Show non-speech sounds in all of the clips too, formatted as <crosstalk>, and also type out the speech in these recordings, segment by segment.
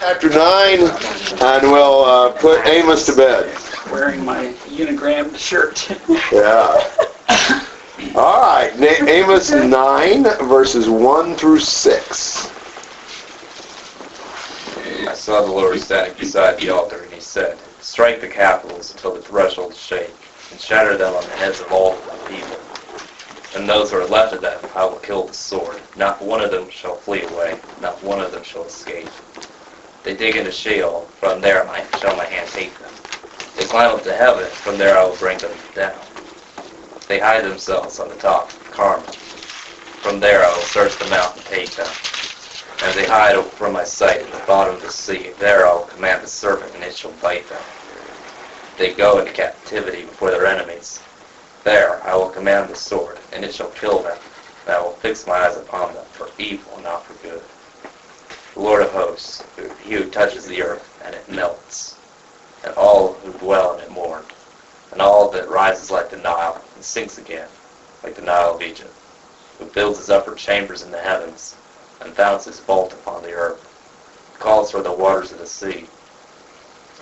Chapter 9, and we'll uh, put Amos to bed. Wearing my unigram shirt. <laughs> Yeah. All right, Na- Amos 9, verses 1 through 6. I saw the Lord standing beside the altar, and he said, Strike the capitals until the thresholds shake, and shatter them on the heads of all the people. And those who are left of them I will kill with the sword. Not one of them shall flee away, not one of them shall escape. They dig into Sheol, from there my, shall my hand take them. They climb up to heaven, from there I will bring them down. They hide themselves on the top of Carmel. From there I will search them out and take them. As they hide from my sight at the bottom of the sea, there I will command the serpent, and it shall bite them. They go into captivity before their enemies. There I will command the sword, and it shall kill them. And I will fix my eyes upon them for evil, not for good. The Lord of hosts, he who touches the earth, and it melts, and all who dwell in it mourn, and all that rises like the Nile, and sinks again, like the Nile of Egypt, who builds his upper chambers in the heavens, and founds his vault upon the earth, calls for the waters of the sea,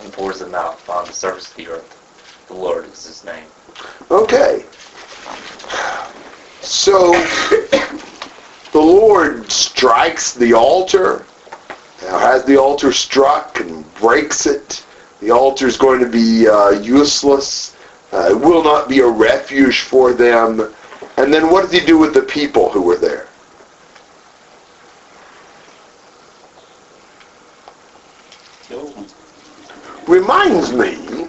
and pours them out upon the surface of the earth. The Lord is his name. Okay. So, <coughs> the Lord strikes the altar, now has the altar struck and breaks it. The altar is going to be uh, useless. Uh, it will not be a refuge for them. And then what does he do with the people who were there? Reminds me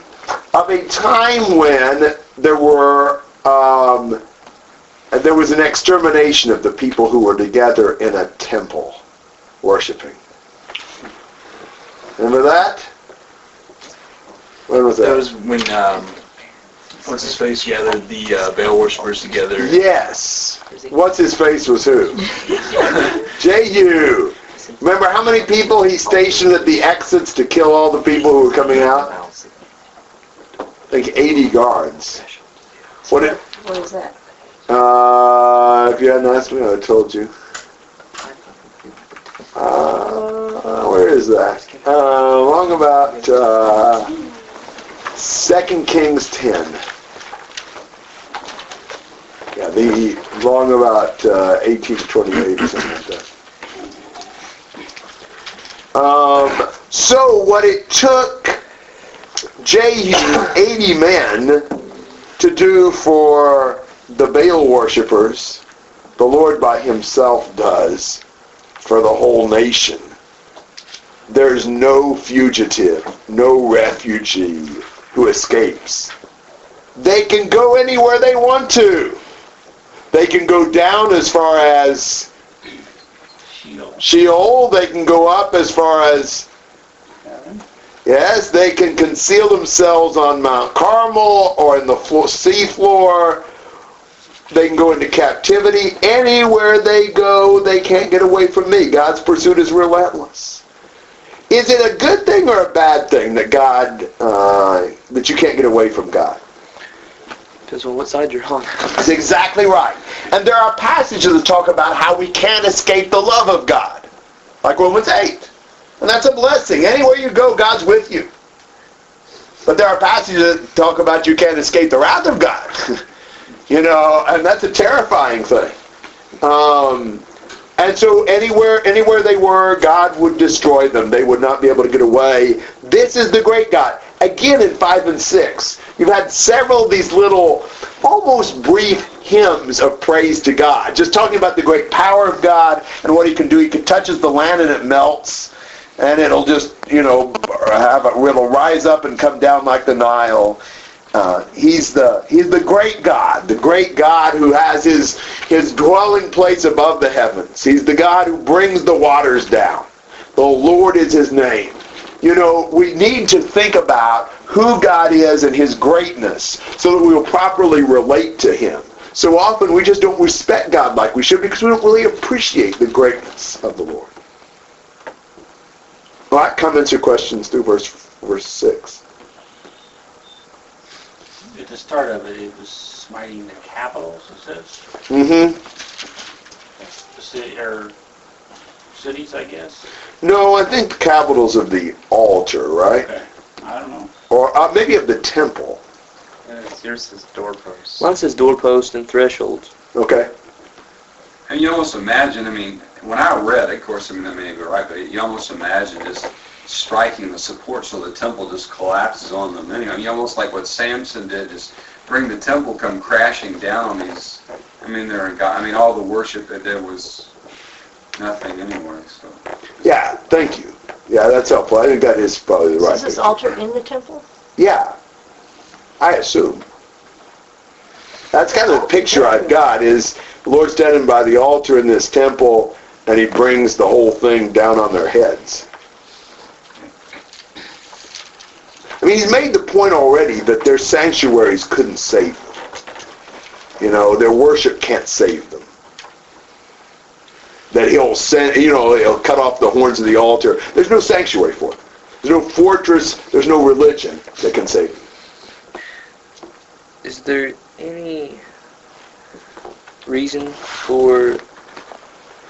of a time when there were um, there was an extermination of the people who were together in a temple worshiping. Remember that? When was that? That was when, um, what's his face gathered the uh, Baal worshippers together. yes. What's his face was who? <laughs> Jehu. Remember how many people he stationed at the exits to kill all the people who were coming out? I think 80 guards. What did, What is that? Uh, if you hadn't asked me, I would have told you. Uh, where is that? Uh, along about uh, 2 Kings 10. Yeah, the long about uh, 18 to 28 or something like that. Um, so what it took Jehu, 80 men, to do for the Baal worshippers, the Lord by himself does for the whole nation. There's no fugitive, no refugee who escapes. They can go anywhere they want to. They can go down as far as Sheol. They can go up as far as. Yes, they can conceal themselves on Mount Carmel or in the floor, sea floor. They can go into captivity. Anywhere they go, they can't get away from me. God's pursuit is relentless. Is it a good thing or a bad thing that God, uh, that you can't get away from God? Depends on what side you're on. That's exactly right. And there are passages that talk about how we can't escape the love of God, like Romans 8. And that's a blessing. Anywhere you go, God's with you. But there are passages that talk about you can't escape the wrath of God. <laughs> you know, and that's a terrifying thing. Um, and so anywhere anywhere they were, God would destroy them. They would not be able to get away. This is the great God. Again in 5 and 6, you've had several of these little, almost brief hymns of praise to God. Just talking about the great power of God and what he can do. He can touches the land and it melts. And it'll just, you know, have a, it'll rise up and come down like the Nile. Uh, he's the he's the great God, the great God who has his his dwelling place above the heavens. He's the God who brings the waters down. The Lord is his name. You know, we need to think about who God is and his greatness so that we will properly relate to him. So often we just don't respect God like we should because we don't really appreciate the greatness of the Lord. Right, comments or questions through verse verse 6. At the start of it, it was smiting the capitals, it says. Mm-hmm. The city, or cities, I guess. No, I think the capitals of the altar, right? Okay. I don't know. Or uh, maybe of the temple. Yeah, it's yours says doorposts. Mine says doorpost and thresholds. Okay. And you almost imagine, I mean, when I read, of course, I mean, I may be right, but you almost imagine just striking the support so the temple just collapses on them. You know, you almost like what Samson did, just bring the temple come crashing down on these. I mean, they're in God. I mean, all the worship that there was nothing anyway. So Yeah, thank you. Yeah, that's helpful. I think that is probably the So right is this thing. altar in the temple? Yeah, I assume. That's kind of the picture I've got is the Lord's standing by the altar in this temple and he brings the whole thing down on their heads. I mean, he's made the point already that their sanctuaries couldn't save them. You know, their worship can't save them. That he'll send, you know, he'll cut off the horns of the altar. There's no sanctuary for them. There's no fortress, there's no religion that can save them. Is there any reason for,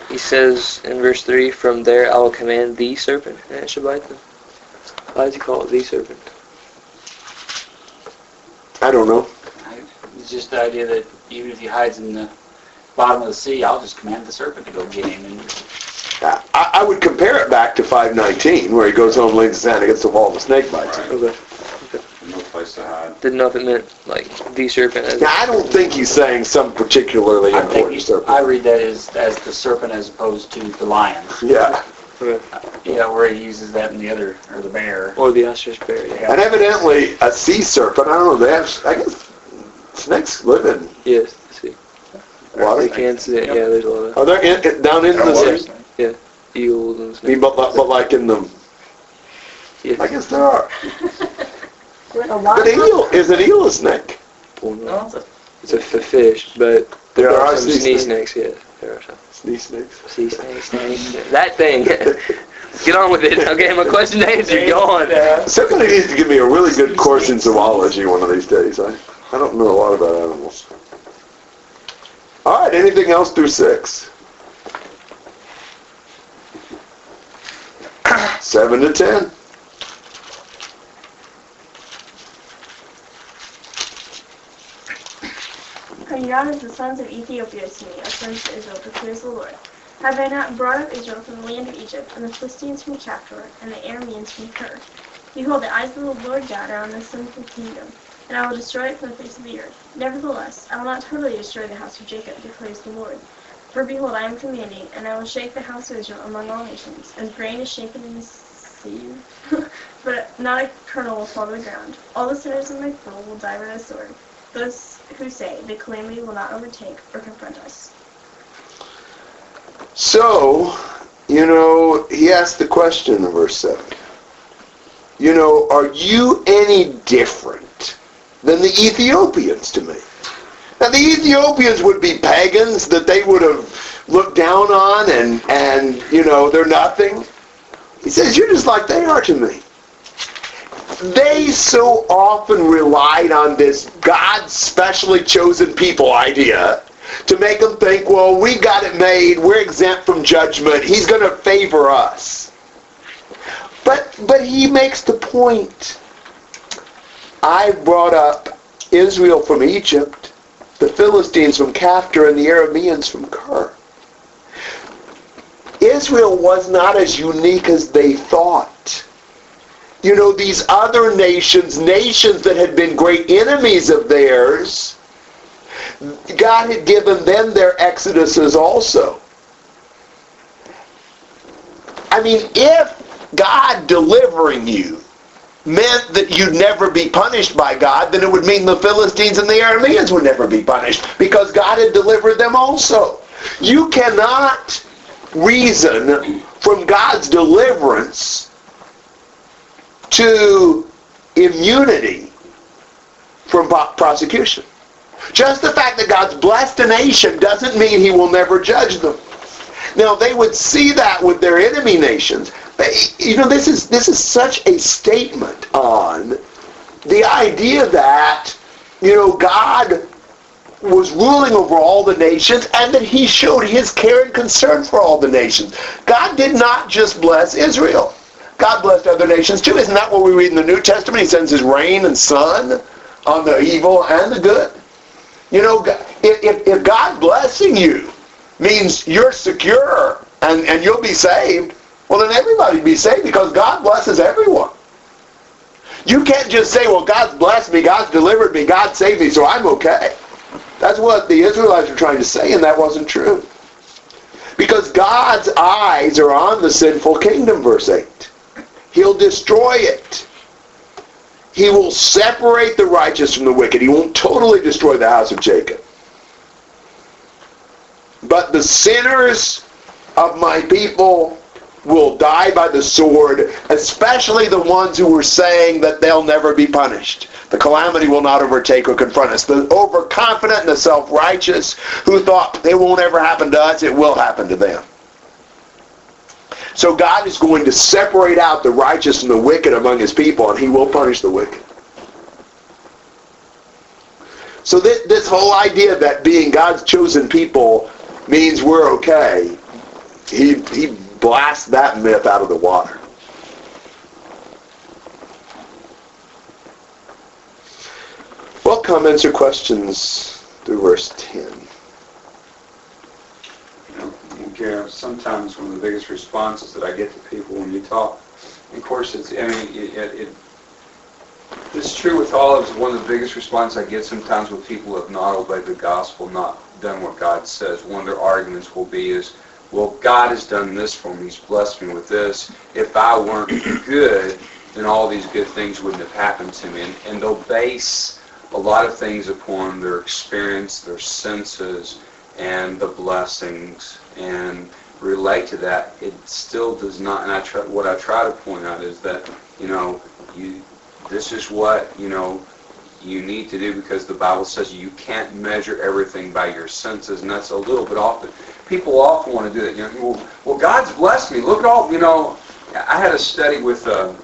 he says in verse 3, from there I will command the serpent, and it shall bite them? Why does he call it the serpent? I don't know. I- It's just the idea that even if he hides in the bottom of the sea, I'll just command the serpent to go get him. And I, I would compare it back to 519, where he goes home, lays his hand against the wall, and the snake bites him. Okay. no place to hide. Didn't know if it meant, like, the serpent as... Now, I don't think he's saying some particularly I think important serpent. I read that as, as the serpent as opposed to the lion. Yeah. Yeah, where he uses that in the other, or the bear. Or the ostrich bear, yeah. And evidently, a sea serpent, I don't know, they have, I guess, snakes live in Yes, see. water. They can see it, yeah, there's a lot of Are there in, down in the sea? Yeah, eels and I mean, snakes. but, but but like in the, Yes. I guess there are. Like a lot But eel, is an eel a snake? Well, no. It's a f- fish, but there, There are, are some sea sea snakes. snakes, yeah. There are some. Sea snakes. Sea snakes, snakes. that thing. Get on with it. Okay, my question answered. Go on. Somebody needs to give me a really good course in zoology one of these days. I, I don't know a lot about animals. All right, anything else through six? <clears throat> Seven to ten. Come down as the sons of Ethiopia to me, as sons of Israel, declares the Lord. Have I not brought up Israel from the land of Egypt, and the Philistines from Caphtor, and the Arameans from Kir? Behold, the eyes of the Lord God are on this sinful kingdom, and I will destroy it from the face of the earth. Nevertheless, I will not totally destroy the house of Jacob, declares the Lord. For behold, I am commanding, and I will shake the house of Israel among all nations, as grain is shaken in the sea, <laughs> but not a kernel will fall to the ground. All the sinners of my people will die by the sword. Those who say the calamity will not overtake or confront us. So, you know, he asked the question in verse 7. You know, are you any different than the Ethiopians to me? Now, the Ethiopians would be pagans that they would have looked down on and, and, you know, they're nothing. He says, you're just like they are to me. They so often relied on this God specially chosen people idea to make them think, well, we got it made, we're exempt from judgment, he's going to favor us. But, but he makes the point. I brought up Israel from Egypt, the Philistines from Caphtor, and the Arameans from Kir. Israel was not as unique as they thought. You know, these other nations, nations that had been great enemies of theirs, God had given them their exoduses also. I mean, if God delivering you meant that you'd never be punished by God, then it would mean the Philistines and the Arameans would never be punished because God had delivered them also. You cannot reason from God's deliverance to immunity from prosecution. Just the fact that God's blessed a nation doesn't mean he will never judge them. Now they would see that with their enemy nations. They, you know, this is this is such a statement on the idea that you know God was ruling over all the nations and that he showed his care and concern for all the nations. God did not just bless Israel. God blessed other nations too. Isn't that what we read in the New Testament? He sends his rain and sun on the evil and the good. You know, if, if, God blessing you means you're secure and, and you'll be saved, well then everybody be saved because God blesses everyone. You can't just say, well, God's blessed me, God's delivered me, God saved me, so I'm okay. That's what the Israelites were trying to say, and that wasn't true. Because God's eyes are on the sinful kingdom, verse 8. He'll destroy it. He will separate the righteous from the wicked. He won't totally destroy the house of Jacob. But the sinners of my people will die by the sword, especially the ones who were saying that they'll never be punished. The calamity will not overtake or confront us. The overconfident and the self-righteous who thought it won't ever happen to us, it will happen to them. So God is going to separate out the righteous and the wicked among his people, and he will punish the wicked. So this, this whole idea that being God's chosen people means we're okay, he, he blasts that myth out of the water. Well, comments or questions through verse 10? Know, Gary, sometimes one of the biggest responses that I get to people when you talk, of course, it's, I mean, it, it, it it's true with all of us. One of the biggest responses I get sometimes with people who have not obeyed the gospel, not done what God says. One of their arguments will be is, well, God has done this for me. He's blessed me with this. If I weren't good, then all these good things wouldn't have happened to me. And, and they'll base a lot of things upon their experience, their senses, and the blessings, and relate to that. It still does not. And I try, what I try to point out is that you know, you this is what you know you need to do because the Bible says you can't measure everything by your senses, and that's a little bit often. People often want to do that. You know, well, well God's blessed me. Look at all. You know, I had a study with. Uh,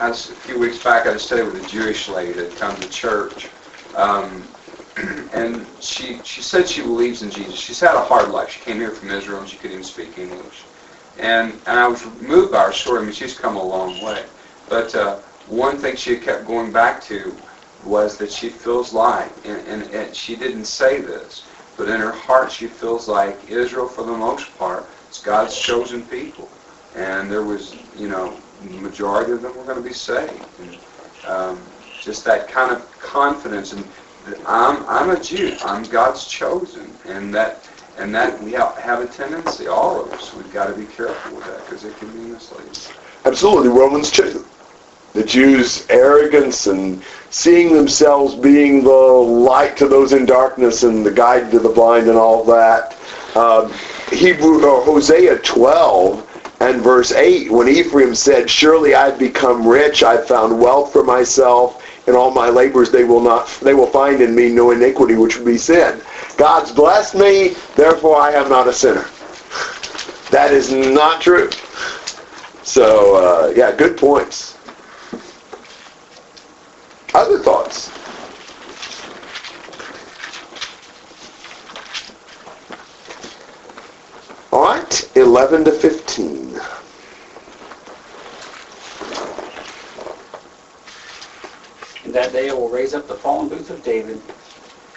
a few weeks back, I had a study with a Jewish lady that comes to church, um, <clears throat> and she she said she believes in Jesus. She's had a hard life. She came here from Israel, and she couldn't even speak English. And and I was moved by her story. I mean, she's come a long way. But uh, one thing she kept going back to was that she feels like, and, and, and she didn't say this, but in her heart she feels like Israel, for the most part, is God's chosen people. And there was, you know, majority of them were going to be saved. And, um, just that kind of confidence and I'm I'm a Jew. I'm God's chosen, and that and that we have, a tendency, all of us, we've got to be careful with that because it can be misleading. Absolutely, Romans 2. The Jews' arrogance and seeing themselves being the light to those in darkness and the guide to the blind and all that. Um, Hebrew or Hosea 12 and verse 8, when Ephraim said, "Surely I've become rich; I've found wealth for myself." In all my labors, they will not, they will find in me no iniquity which would be sin. God's blessed me, therefore I am not a sinner. That is not true. So, uh, yeah, good points. Other thoughts? All right, 11 to 15. In that day I will raise up the fallen booth of David,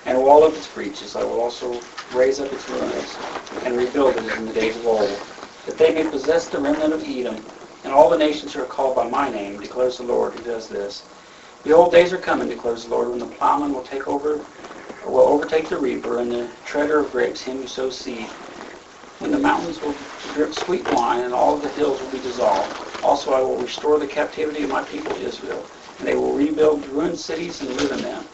and wall up its breaches. I will also raise up its ruins, and rebuild it in the days of old, that they may possess the remnant of Edom, and all the nations who are called by my name, declares the Lord who does this. Behold, days are coming, declares the Lord, when the plowman will take over, will overtake the reaper, and the treader of grapes him who sows seed. When the mountains will drip sweet wine, and all the hills will be dissolved. Also I will restore the captivity of my people Israel, and they will rebuild ruined cities and live in them.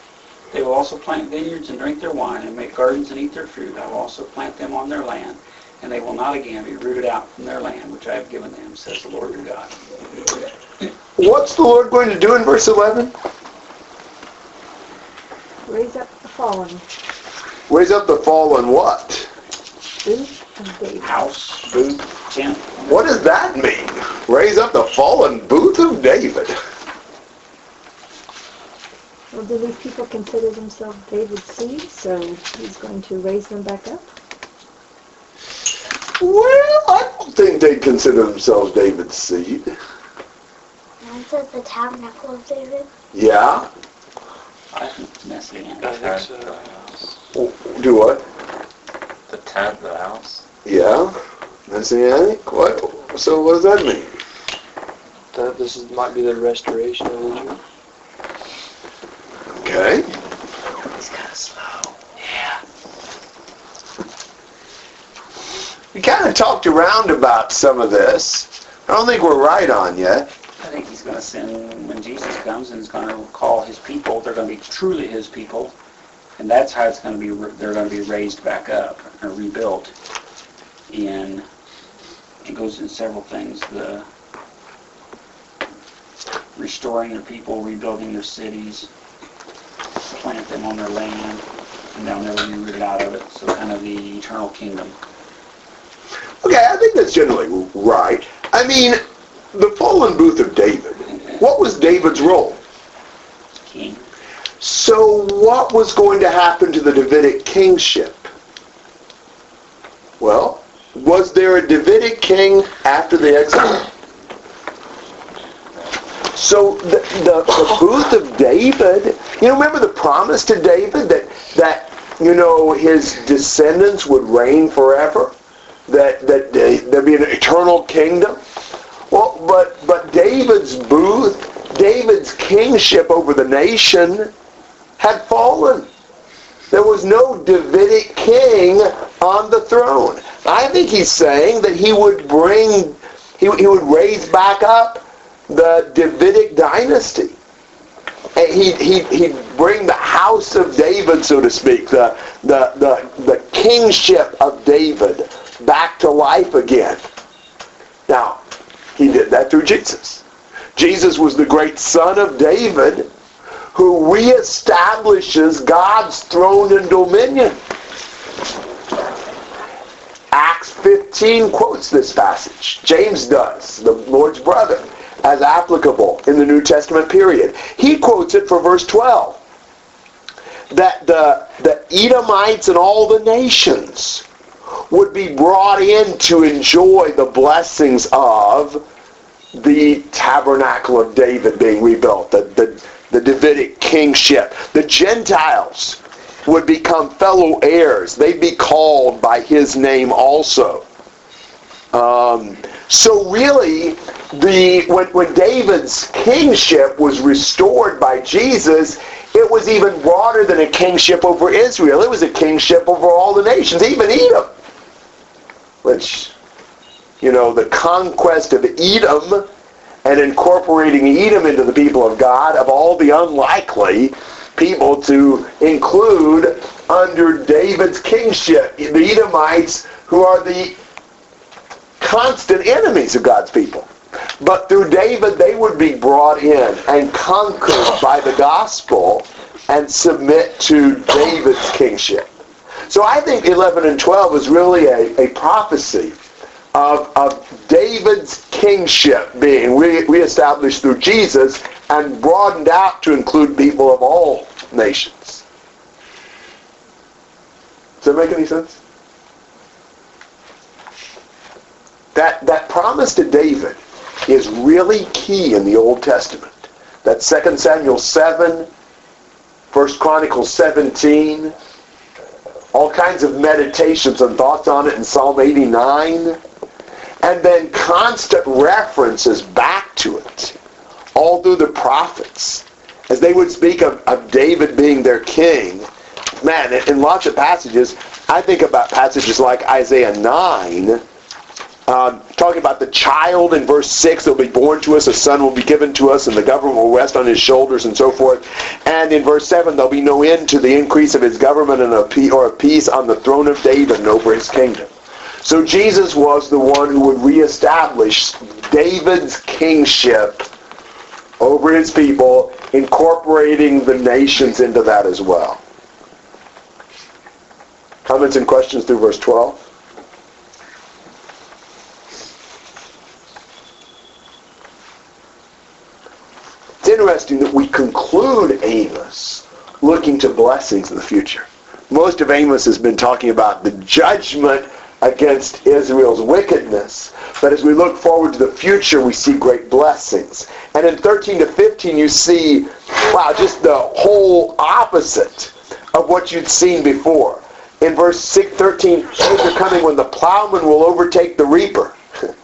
They will also plant vineyards and drink their wine, and make gardens and eat their fruit. I will also plant them on their land, and they will not again be rooted out from their land, which I have given them, says the Lord your God. What's the Lord going to do in verse 11? Raise up the fallen. Raise up the fallen what? Booth of David. House, booth, tent. What does that mean? Raise up the fallen booth of David. Well, do these people consider themselves David's seed, so he's going to raise them back up? Well, I don't think they consider themselves David's seed. Mine says the tabernacle of David. Yeah? I think the Messianic. I think so. Oh, do what? The tent, the house. Yeah? Messianic? Eh? What? So what does that mean? That this is, might be the restoration of Israel. Okay. He's kind of slow. Yeah. We kind of talked around about some of this. I don't think we're right on yet. I think he's going to send, when Jesus comes and he's going to call his people, they're going to be truly his people. And that's how it's going to be, they're going to be raised back up or rebuilt. And it goes in several things. The restoring their people, rebuilding their cities, plant them on their land, and they'll never be rooted out of it. So kind of the eternal kingdom. Okay, I think that's generally right. I mean, the fallen booth of David. What was David's role? King. So what was going to happen to the Davidic kingship? Well, was there a Davidic king after the exile? So the, the, the booth of David, you know, remember the promise to David that, that you know, his descendants would reign forever? That, that they, there'd be an eternal kingdom? Well, but, but David's booth, David's kingship over the nation had fallen. There was no Davidic king on the throne. I think he's saying that he would bring, he, he would raise back up the Davidic dynasty. And he, he, he'd bring the house of David, so to speak, the, the, the, the kingship of David back to life again. Now, he did that through Jesus. Jesus was the great son of David who reestablishes God's throne and dominion. Acts 15 quotes this passage. James does, the Lord's brother, as applicable in the New Testament period. He quotes it for verse 12. That the, the Edomites and all the nations would be brought in to enjoy the blessings of the tabernacle of David being rebuilt, the, the, the Davidic kingship. The Gentiles would become fellow heirs. They'd be called by his name also. Um, so really, the when, when David's kingship was restored by Jesus, it was even broader than a kingship over Israel. It was a kingship over all the nations, even Edom. Which, you know, the conquest of Edom and incorporating Edom into the people of God, of all the unlikely people to include under David's kingship, the Edomites, who are the constant enemies of God's people. But through David, they would be brought in and conquered by the gospel and submit to David's kingship. So I think 11 and 12 is really a, a prophecy of, of David's kingship being re- reestablished through Jesus and broadened out to include people of all nations. Does that make any sense? That, that promise to David is really key in the Old Testament. That 2 Samuel 7, 1 Chronicles 17, all kinds of meditations and thoughts on it in Psalm 89, and then constant references back to it all through the prophets as they would speak of, of David being their king. Man, in, lots of passages, I think about passages like Isaiah 9, um, talking about the child in verse 6 that will be born to us, a son will be given to us, and the government will rest on his shoulders, and so forth. And in verse 7, there'll be no end to the increase of his government and a pe- or a peace on the throne of David and over his kingdom. So Jesus was the one who would reestablish David's kingship over his people, incorporating the nations into that as well. Comments and questions through verse 12? Interesting that we conclude Amos looking to blessings in the future. Most of Amos has been talking about the judgment against Israel's wickedness. But as we look forward to the future, we see great blessings. And in 13 to 15, you see, wow, just the whole opposite of what you'd seen before. In verse 6, 13, days are coming when the plowman will overtake the reaper. <laughs>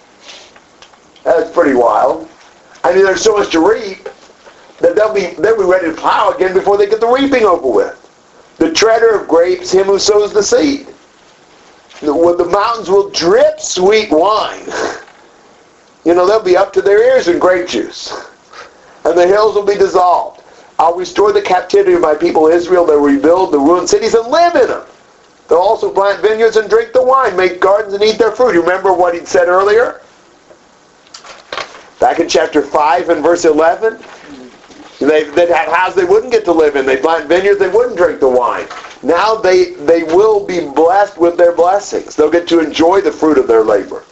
That's pretty wild. I mean, there's so much to reap that they'll be they'll be ready to plow again before they get the reaping over with. The treader of grapes, him who sows the seed. The, the mountains will drip sweet wine. <laughs> You know, they'll be up to their ears in grape juice. <laughs> And the hills will be dissolved. I'll restore the captivity of my people Israel. They'll rebuild the ruined cities and live in them. They'll also plant vineyards and drink the wine, make gardens and eat their fruit. You remember what he'd said earlier? Back in chapter 5 and verse 11? They, they'd have houses they wouldn't get to live in. They'd plant vineyards, they wouldn't drink the wine. Now they, they will be blessed with their blessings. They'll get to enjoy the fruit of their labor.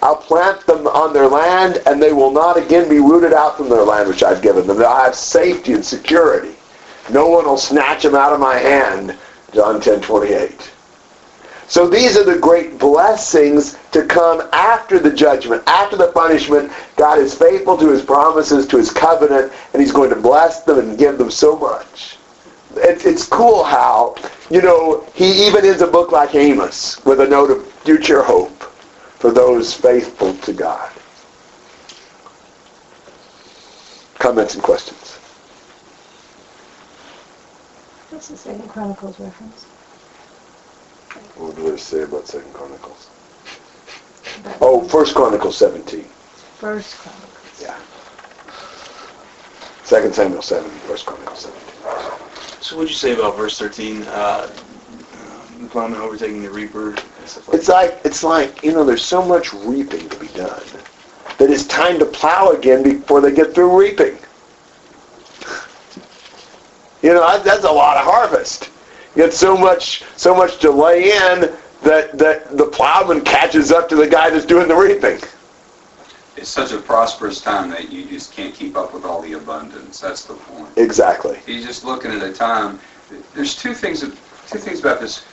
I'll plant them on their land, and they will not again be rooted out from their land which I've given them. They'll have safety and security. No one will snatch them out of my hand. John 10, 28. So these are the great blessings to come after the judgment, after the punishment. God is faithful to his promises, to his covenant, and he's going to bless them and give them so much. it's cool how, you know, he even ends a book like Amos with a note of future hope for those faithful to God. Comments and questions? What's the Second Chronicles reference? What does I say about Second Chronicles? Oh, First Chronicles 17. First Chronicles. Yeah. Second Samuel 7, First Chronicles 17. So what'd you say about verse 13? Uh, the plowman overtaking the reaper. It's like it's like you know, there's so much reaping to be done that it's time to plow again before they get through reaping. <laughs> You know, that's a lot of harvest. Get so much so much to lay in that that the plowman catches up to the guy that's doing the reaping. It's such a prosperous time that you just can't keep up with all the abundance. That's the point. Exactly. You're just looking at a time. There's two things. Two things about this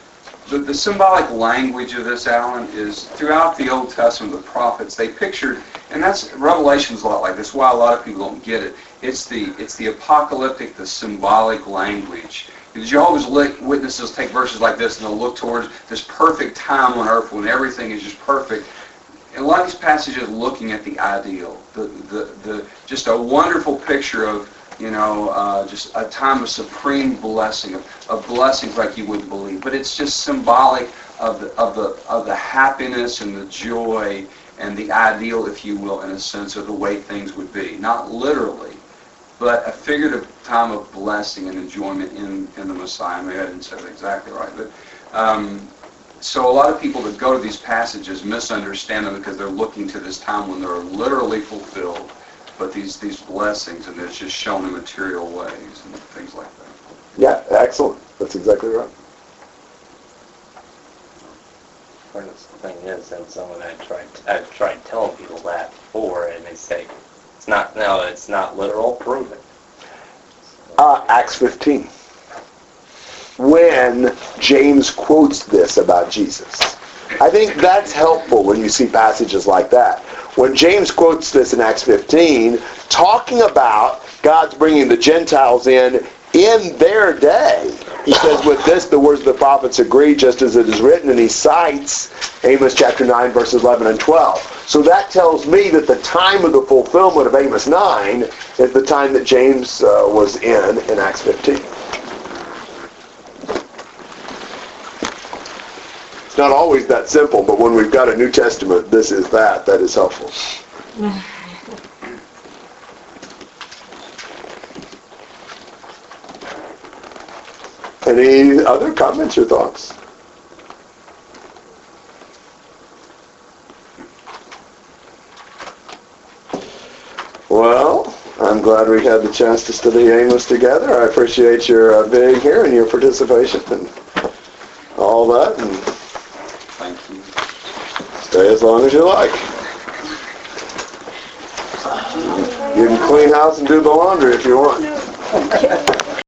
the, the symbolic language of this, Alan, is throughout the Old Testament, the prophets, they pictured, and that's Revelation's a lot like this. Why a lot of people don't get it. It's the it's the apocalyptic, the symbolic language. The Jehovah's Witnesses take verses like this and they'll look towards this perfect time on earth when everything is just perfect. And a lot of these passages looking at the ideal, the, the, the just a wonderful picture of you know, uh, just a time of supreme blessing, of, of blessings like you wouldn't believe. But it's just symbolic of the, of the of the happiness and the joy and the ideal, if you will, in a sense, of the way things would be. Not literally, but a figurative time of blessing and enjoyment in, in the Messiah. Maybe I didn't say that exactly right, but um, so a lot of people that go to these passages misunderstand them because they're looking to this time when they're literally fulfilled but these these blessings, and it's just shown in material ways and things like that. Yeah, excellent. That's exactly right. The thing is, and someone I tried I've tried telling people that before, and they say it's not no, it's not literal. Prove it. Uh, Acts 15. When James quotes this about Jesus. I think that's helpful when you see passages like that when James quotes this in Acts 15, talking about God's bringing the Gentiles in in their day. He says, with this, the words of the prophets agree, just as it is written, and he cites Amos chapter 9, verses 11 and 12. So that tells me that the time of the fulfillment of Amos 9 is the time that James uh, was in in Acts 15. It's not always that simple, but when we've got a New Testament, this is that, that is helpful. Any other comments or thoughts? Well, I'm glad we had the chance to study Amos together. I appreciate your uh, being here and your participation and all that. And Thank you. Stay as long as you like. You can clean house and do the laundry if you want.